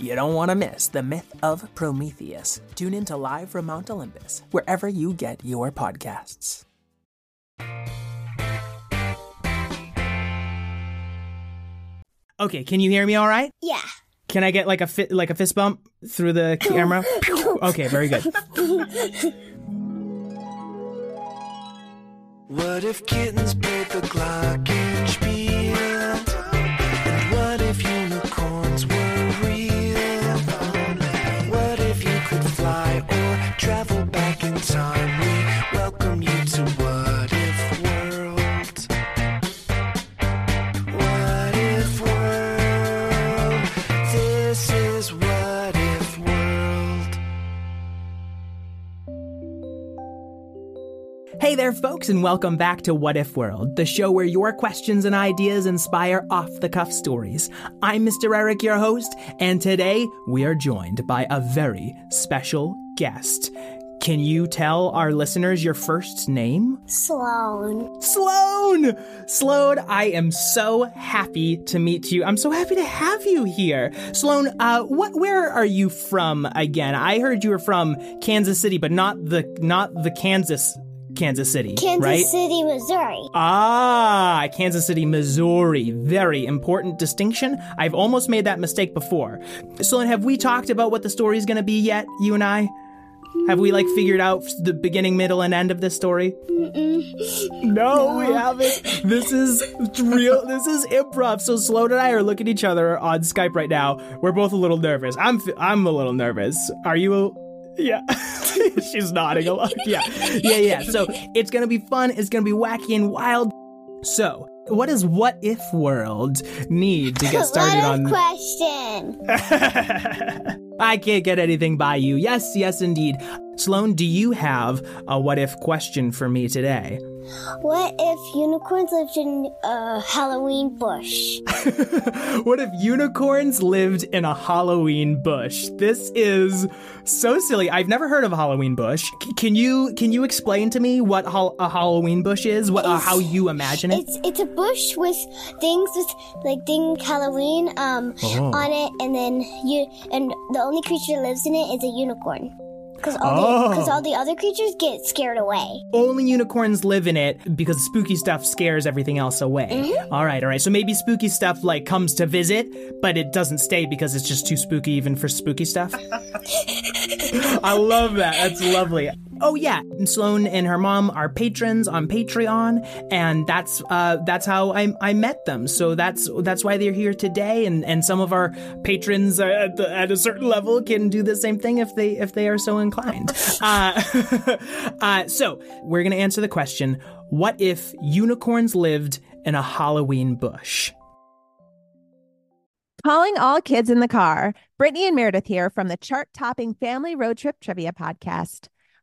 You don't want to miss the myth of Prometheus. Tune in to Live from Mount Olympus, wherever you get your podcasts. Okay, can you hear me all right? Yeah. Can I get like a fi- like a fist bump through the camera? okay, very good. What if kittens played the glockenspiel? There, folks, and welcome back to What If World, the show where your questions and ideas inspire off the cuff stories. I'm Mr. Eric, your host, and today we are joined by a very special guest. Can you tell our listeners your first name? Sloan. Sloan! Sloan, I am so happy to meet you. I'm so happy to have you here. Sloan, uh, what, where are you from again? I heard you were from Kansas City, but not the, not the Kansas, Kansas City, Kansas right? City, Missouri. Ah, Kansas City, Missouri. Very important distinction. I've almost made that mistake before. Sloan, have we talked about what the story is gonna be yet, you and I? Have we like figured out the beginning, middle, and end of this story? No, we haven't. This is real. This is improv. So Sloan and I are looking at each other on Skype right now. We're both a little nervous. I'm I'm a little nervous. Are you? Yeah. She's nodding a lot. Yeah. Yeah, yeah. So it's going to be fun. It's going to be wacky and wild. So, what does What If World need to get started on? question? I can't get anything by you. Yes, yes, indeed. Sloan, do you have a what if question for me today? What if unicorns lived in a Halloween bush? what if unicorns lived in a Halloween bush? This is so silly. I've never heard of a Halloween bush. C- can you can you explain to me what hol- a Halloween bush is? What uh, how you imagine it? It's it's a bush with things with like thing Halloween um Oh. on it, and then you and the only creature that lives in it is a unicorn. Because all Oh. all the other creatures get scared away. Only unicorns live in it because spooky stuff scares everything else away. Mm-hmm. All right, all right. So maybe spooky stuff like comes to visit, but it doesn't stay because it's just too spooky even for spooky stuff. I love that. That's lovely. Oh yeah, and Sloan and her mom are patrons on Patreon, and that's uh, that's how I, I met them. So that's that's why they're here today. And, and some of our patrons uh, at, the, at a certain level can do the same thing if they if they are so inclined. Uh, uh, so we're gonna answer the question: What if unicorns lived in a Halloween bush? Calling all kids in the car. Brittany and Meredith here from the chart topping Family Road Trip Trivia Podcast.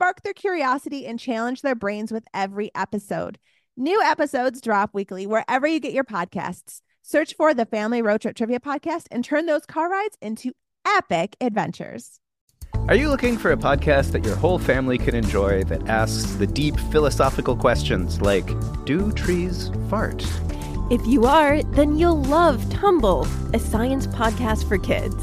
Spark their curiosity and challenge their brains with every episode. New episodes drop weekly wherever you get your podcasts. Search for the Family Road Trip Trivia Podcast and turn those car rides into epic adventures. Are you looking for a podcast that your whole family can enjoy that asks the deep philosophical questions like Do trees fart? If you are, then you'll love Tumble, a science podcast for kids.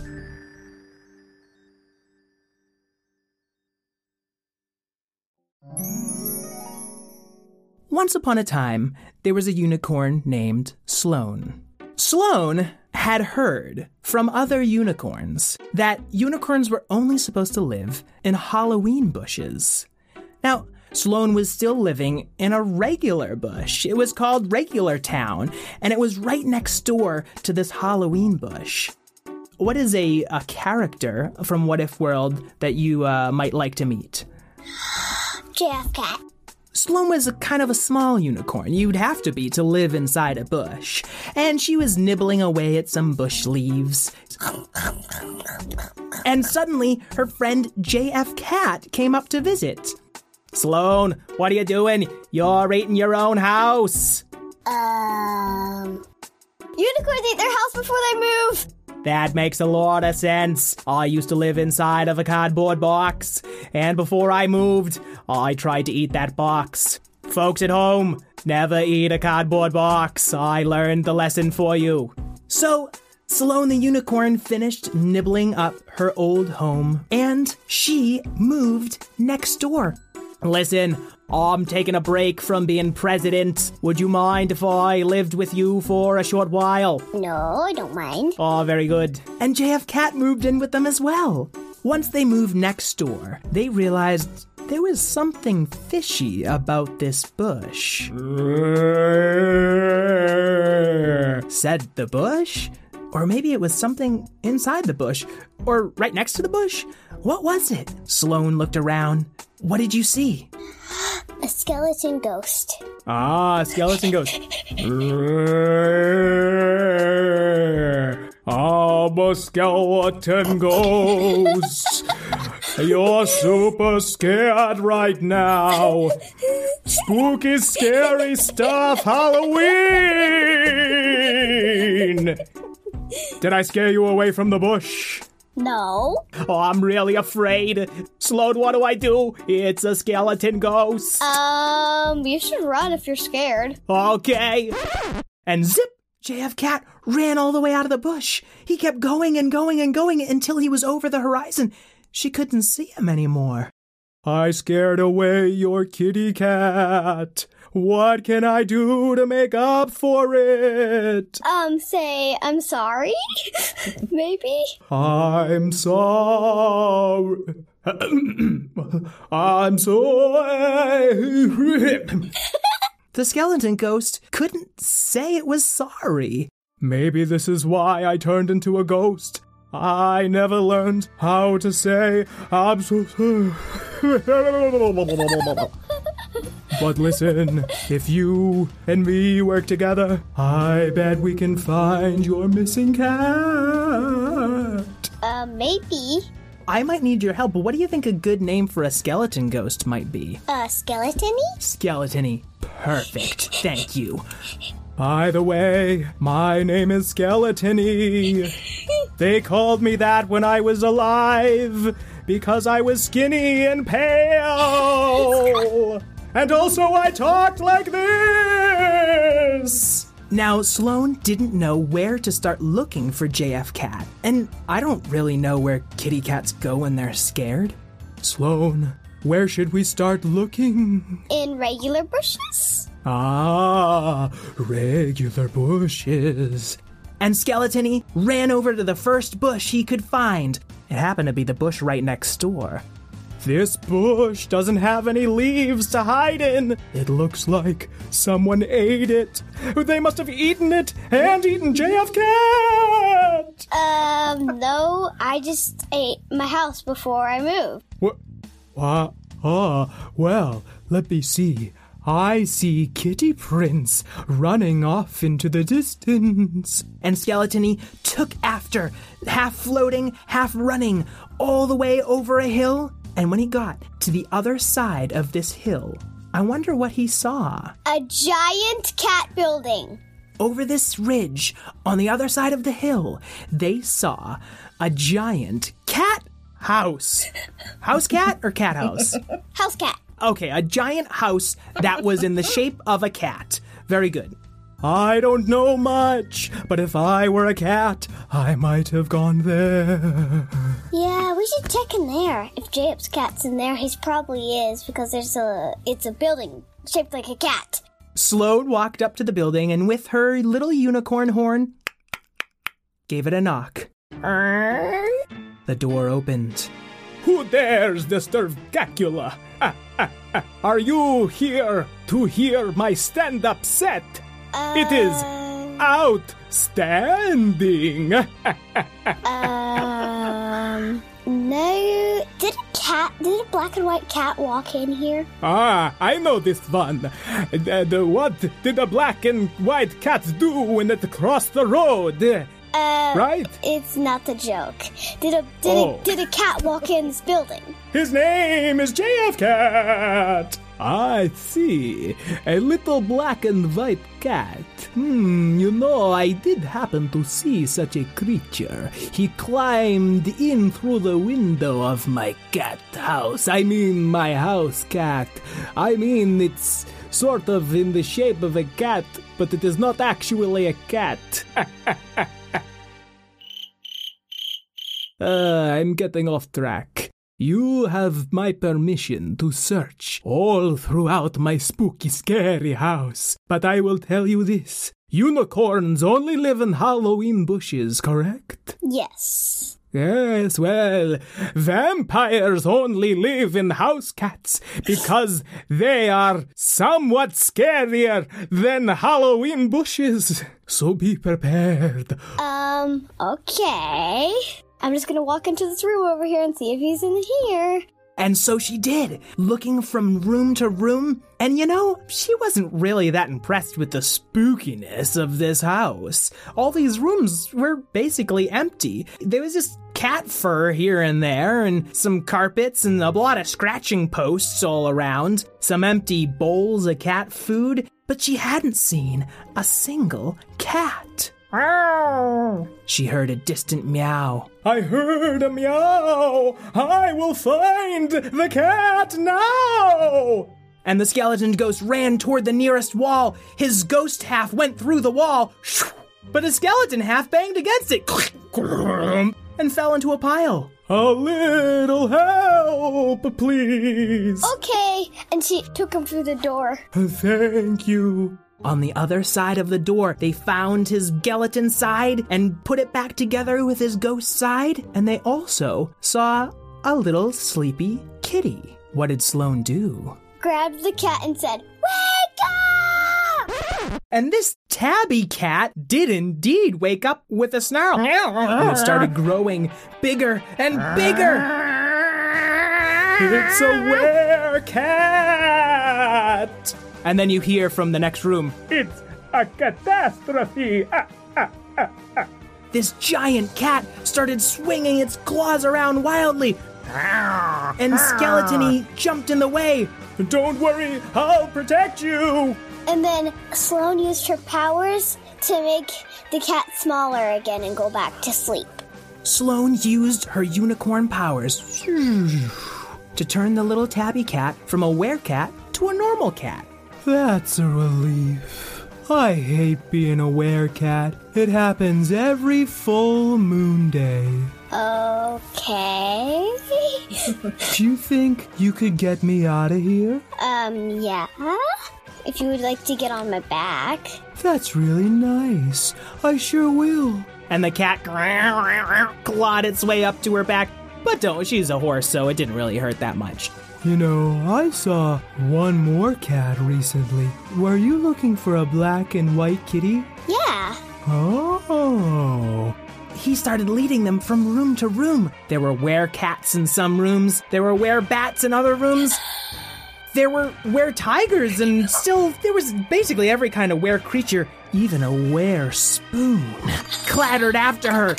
Once upon a time, there was a unicorn named Sloan. Sloan had heard from other unicorns that unicorns were only supposed to live in Halloween bushes. Now, Sloan was still living in a regular bush. It was called Regular Town, and it was right next door to this Halloween bush. What is a, a character from What If World that you uh, might like to meet? JFKat. Sloan was a kind of a small unicorn. You'd have to be to live inside a bush. And she was nibbling away at some bush leaves. And suddenly, her friend JFKat came up to visit. Sloan, what are you doing? You're eating your own house. Um. Unicorns eat their house before they move. That makes a lot of sense. I used to live inside of a cardboard box, and before I moved, I tried to eat that box. Folks at home, never eat a cardboard box. I learned the lesson for you. So, Sloan the unicorn finished nibbling up her old home, and she moved next door. Listen, I'm taking a break from being president. Would you mind if I lived with you for a short while? No, I don't mind. Oh, very good. And JFKat moved in with them as well. Once they moved next door, they realized there was something fishy about this bush. Said the bush? Or maybe it was something inside the bush, or right next to the bush? What was it? Sloan looked around. What did you see? A skeleton ghost. Ah, skeleton ghost. I'm a skeleton ghost. You're super scared right now. Spooky, scary stuff, Halloween! Did I scare you away from the bush? No. Oh, I'm really afraid. Sloan, what do I do? It's a skeleton ghost. Um, you should run if you're scared. Okay. And zip! JFKat ran all the way out of the bush. He kept going and going and going until he was over the horizon. She couldn't see him anymore. I scared away your kitty cat. What can I do to make up for it? Um, say, I'm sorry? Maybe? I'm sorry. I'm sorry. the skeleton ghost couldn't say it was sorry. Maybe this is why I turned into a ghost. I never learned how to say I'm so sorry. But listen, if you and me work together, I bet we can find your missing cat. Uh, maybe. I might need your help, but what do you think a good name for a skeleton ghost might be? Uh, skeletony? Skeletony. Perfect. Thank you. By the way, my name is Skeletony. They called me that when I was alive because I was skinny and pale. And also, I talked like this. Now, Sloan didn't know where to start looking for JFKat, and I don't really know where kitty cats go when they're scared. Sloan, where should we start looking? In regular bushes? Ah, regular bushes. And Skeletony ran over to the first bush he could find. It happened to be the bush right next door. This bush doesn't have any leaves to hide in. It looks like someone ate it. They must have eaten it and eaten JF Cat. Um, no, I just ate my house before I moved. What? Ah, ah, well, let me see. I see Kitty Prince running off into the distance. And Skeletony took after, half floating, half running, all the way over a hill. And when he got to the other side of this hill, I wonder what he saw. A giant cat building. Over this ridge, on the other side of the hill, they saw a giant cat house. House cat or cat house? House cat. Okay, a giant house that was in the shape of a cat. Very good. I don't know much, but if I were a cat, I might have gone there. Yeah, we should check in there. If Jacob's cat's in there, he's probably is because there's a it's a building shaped like a cat. Sloan walked up to the building and with her little unicorn horn gave it a knock. The door opened. Who dares disturb Gacula? Ah, ah, ah. Are you here to hear my stand up set? It is outstanding. Um, no. Did a cat, did a black and white cat walk in here? ah, I know this one. The- the- what did the black and white cats do when it crossed the road? Uh, Right? It's not the joke. Did a did Oh. a did a cat walk in this building? His name is JFKat. I see. A little black and white cat. Hmm, you know, I did happen to see such a creature. He climbed in through the window of my cat house. I mean, my house cat. I mean, it's sort of in the shape of a cat, but it is not actually a cat. Uh, I'm getting off track. You have my permission to search all throughout my spooky, scary house. But I will tell you this unicorns only live in Halloween bushes, correct? Yes. Yes, well, vampires only live in house cats because they are somewhat scarier than Halloween bushes. So be prepared. Um. Okay. I'm just gonna walk into this room over here and see if he's in here. And so she did, looking from room to room. And you know, she wasn't really that impressed with the spookiness of this house. All these rooms were basically empty. There was just cat fur here and there, and some carpets, and a lot of scratching posts all around, some empty bowls of cat food, but she hadn't seen a single cat. She heard a distant meow. I heard a meow. I will find the cat now. and the skeleton ghost ran toward the nearest wall. His ghost half went through the wall, but his skeleton half banged against it and fell into a pile. A little help, please. Okay. And she took him through the door. Thank you. On the other side of the door, they found his skeleton side and put it back together with his ghost side, and they also saw a little sleepy kitty. What did Sloan do? Grabbed the cat and said, "Wake up!" And this tabby cat did indeed wake up with a snarl. And it started growing bigger and bigger. It's a werecat. And then you hear from the next room It's a catastrophe. Ah, ah, ah, ah, this giant cat started swinging its claws around wildly. And Skeletony jumped in the way. Don't worry, I'll protect you. And then Sloan used her powers to make the cat smaller again and go back to sleep. Sloan used her unicorn powers hmm, to turn the little tabby cat from a werecat to a normal cat. That's a relief. I hate being a werecat. It happens every full moon day. Okay. Do you think you could get me out of here? um, yeah. If you would like to get on my back. That's really nice. I sure will. And the cat clawed its way up to her back. But don't, she's a horse, so it didn't really hurt that much. You know, I saw one more cat recently. Were you looking for a black and white kitty? Yeah. Oh. He started leading them from room to room. There were werecats in some rooms, there were werebats in other rooms. There were were tigers, and still there was basically every kind of were creature, even a were spoon, clattered after her.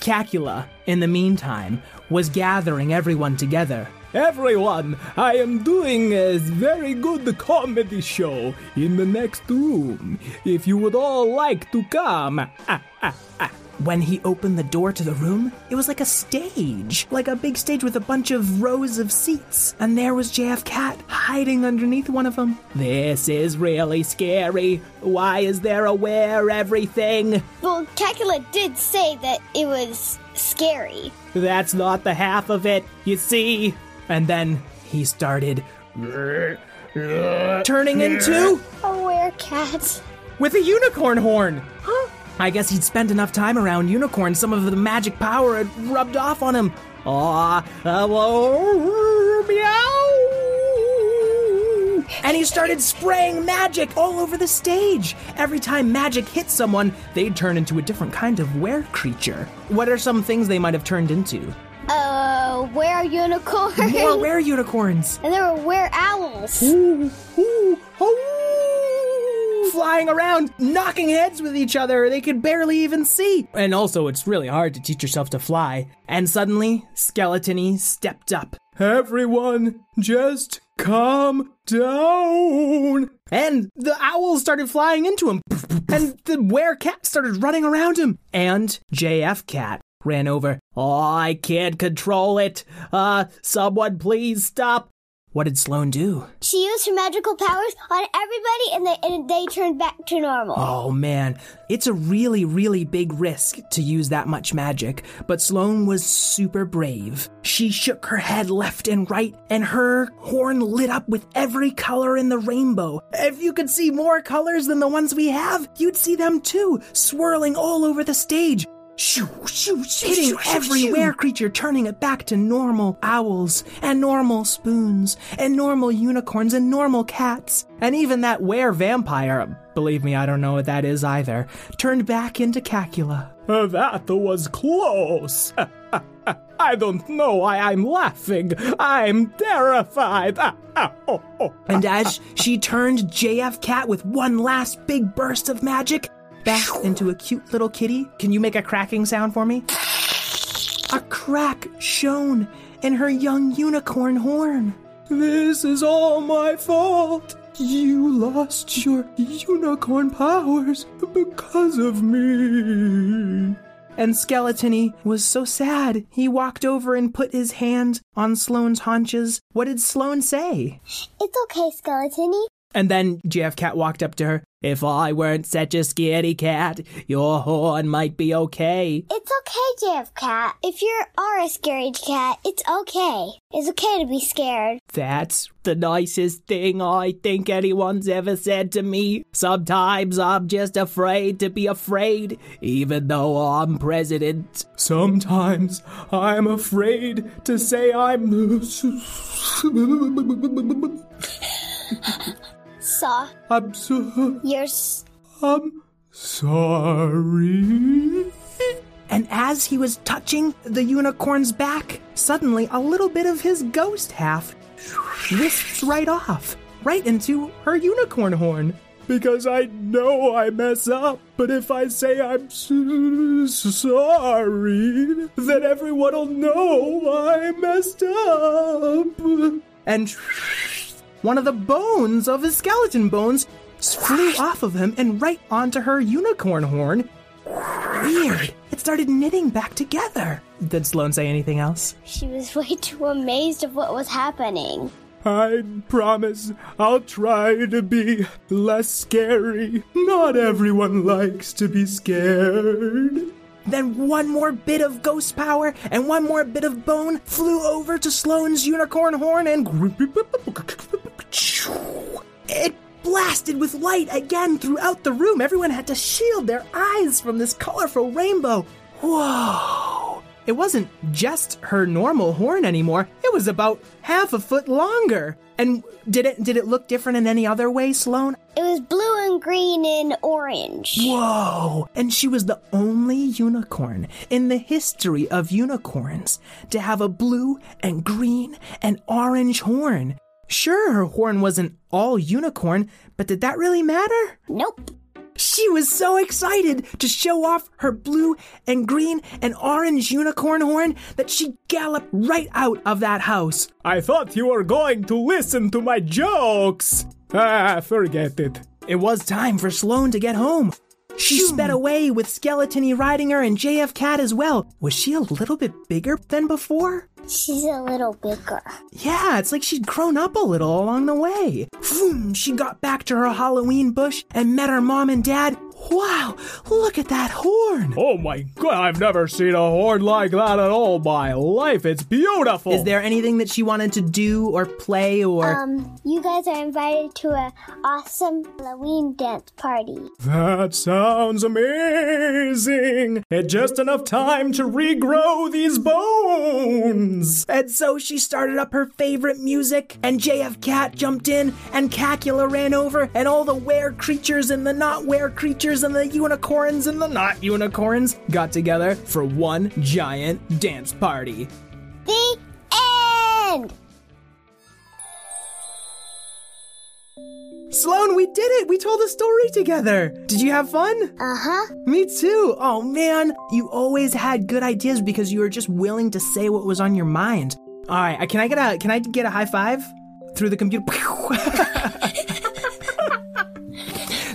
Cacula, in the meantime, was gathering everyone together. Everyone, I am doing a very good comedy show in the next room. If you would all like to come. Ah, When he opened the door to the room, it was like a stage, like a big stage with a bunch of rows of seats. And there was JFKat hiding underneath one of them. This is really scary. Why is there a where everything? Well, Cacula did say that it was scary. That's not the half of it, you see. And then he started turning into A werecat. with a unicorn horn. Huh? I guess he'd spent enough time around unicorns, some of the magic power had rubbed off on him. Aw, uh, hello, meow. And he started spraying magic all over the stage. Every time magic hit someone, they'd turn into a different kind of were creature. What are some things they might have turned into? Uh, where unicorn? More were unicorns. and there were were owls. Ooh, ooh, ooh, flying around, knocking heads with each other. They could barely even see. And also, it's really hard to teach yourself to fly. And suddenly, Skeletony stepped up. Everyone, just calm down. And the owls started flying into him. And the were cat started running around him. And JFKat ran over. Oh, I can't control it. Uh, someone please stop. What did Sloan do? She used her magical powers on everybody, and they and they turned back to normal. Oh man, it's a really, really big risk to use that much magic, but Sloan was super brave. She shook her head left and right, and her horn lit up with every color in the rainbow. If you could see more colors than the ones we have, you'd see them too, swirling all over the stage. Shoo, shoo, shoo, hitting every were creature, turning it back to normal owls, and normal spoons, and normal unicorns, and normal cats. And even that were vampire, believe me, I don't know what that is either, turned back into Cacula. That was close. I don't know why I'm laughing. I'm terrified. And as she turned JFKat with one last big burst of magic back into a cute little kitty, can you make a cracking sound for me? A crack shone in her young unicorn horn. This is all my fault. You lost your unicorn powers because of me. And Skeletony was so sad. He walked over and put his hand on Sloan's haunches. What did Sloan say? It's okay, Skeletony. And then JFKat walked up to her. If I weren't such a scaredy cat, your horn might be okay. It's okay, JFKat. If you are a scary cat, it's okay. It's okay to be scared. That's the nicest thing I think anyone's ever said to me. Sometimes I'm just afraid to be afraid, even though I'm president. Sometimes I'm afraid to say I'm. Saw. I'm so. You're. S- I'm sorry. And as he was touching the unicorn's back, suddenly a little bit of his ghost half wisps right off, right into her unicorn horn. Because I know I mess up, but if I say I'm s- sorry, then everyone will know I messed up. And one of the bones of his skeleton bones flew off of him and right onto her unicorn horn. Weird. It started knitting back together. Did Sloan say anything else? she was way too amazed of what was happening. I promise I'll try to be less scary. Not everyone likes to be scared. Then one more bit of ghost power and one more bit of bone flew over to Sloan's unicorn horn and it blasted with light again throughout the room. Everyone had to shield their eyes from this colorful rainbow. Whoa! It wasn't just her normal horn anymore. It was about half a foot longer. And did it did it look different in any other way, Sloan? It was blue and green and orange. Whoa! And she was the only unicorn in the history of unicorns to have a blue and green and orange horn. Sure, her horn wasn't all unicorn, but did that really matter? Nope. She was so excited to show off her blue and green and orange unicorn horn that she galloped right out of that house. I thought you were going to listen to my jokes. Ah, forget it. It was time for Sloan to get home. She sped away with Skeletony riding her and JFKat as well. Was she a little bit bigger than before? she's a little bigger. Yeah, it's like she'd grown up a little along the way. She got back to her Halloween bush and met her mom and dad. Wow, look at that horn. Oh my god, I've never seen a horn like that in all my life. It's beautiful. Is there anything that she wanted to do or play or. Um, you guys are invited to a awesome Halloween dance party. That sounds amazing. And just enough time to regrow these bones. And so she started up her favorite music, and JFKat jumped in, and Cacula ran over, and all the were creatures and the not were creatures and the unicorns and the not unicorns got together for one giant dance party. The end! Sloan, we did it! We told a story together! Did you have fun? Uh huh. Me too! Oh man, you always had good ideas because you were just willing to say what was on your mind. Alright, can I get a can I get a high five? Through the computer.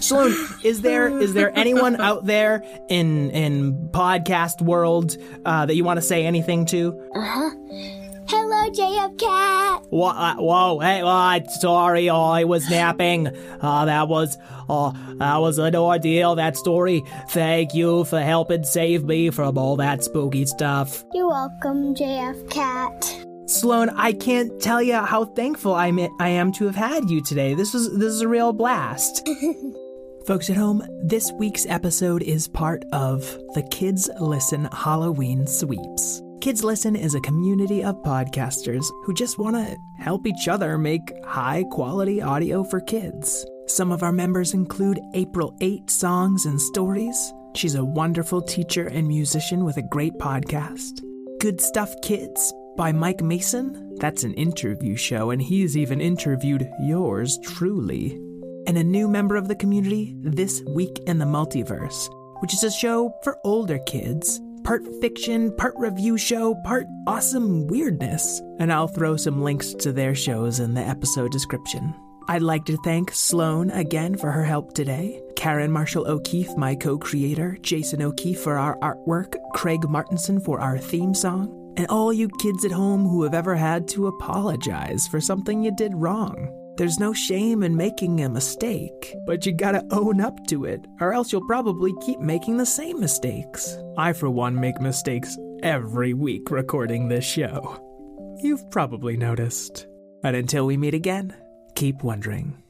Sloan, is there is there anyone out there in in podcast world uh, that you want to say anything to? Uh-huh. Hello, JFKat. Whoa, uh, whoa, hey, uh, sorry, uh, I was napping. Uh, that was, uh, that was an ordeal, that story. Thank you for helping save me from all that spooky stuff. You're welcome, JF Cat. Sloan, I can't tell you how thankful I'm I am to have had you today. This was this is a real blast. Folks at home, this week's episode is part of the Kids Listen Halloween Sweeps. Kids Listen is a community of podcasters who just want to help each other make high quality audio for kids. Some of our members include April 8 Songs and Stories. She's a wonderful teacher and musician with a great podcast. Good Stuff Kids by Mike Mason. That's an interview show, and he's even interviewed yours truly. And a new member of the community, This Week in the Multiverse, which is a show for older kids. Part fiction, part review show, part awesome weirdness. And I'll throw some links to their shows in the episode description. I'd like to thank Sloan again for her help today, Karen Marshall O'Keefe, my co creator, Jason O'Keefe for our artwork, Craig Martinson for our theme song, and all you kids at home who have ever had to apologize for something you did wrong. There's no shame in making a mistake, but you gotta own up to it, or else you'll probably keep making the same mistakes. I, for one, make mistakes every week recording this show. You've probably noticed. And until we meet again, keep wondering.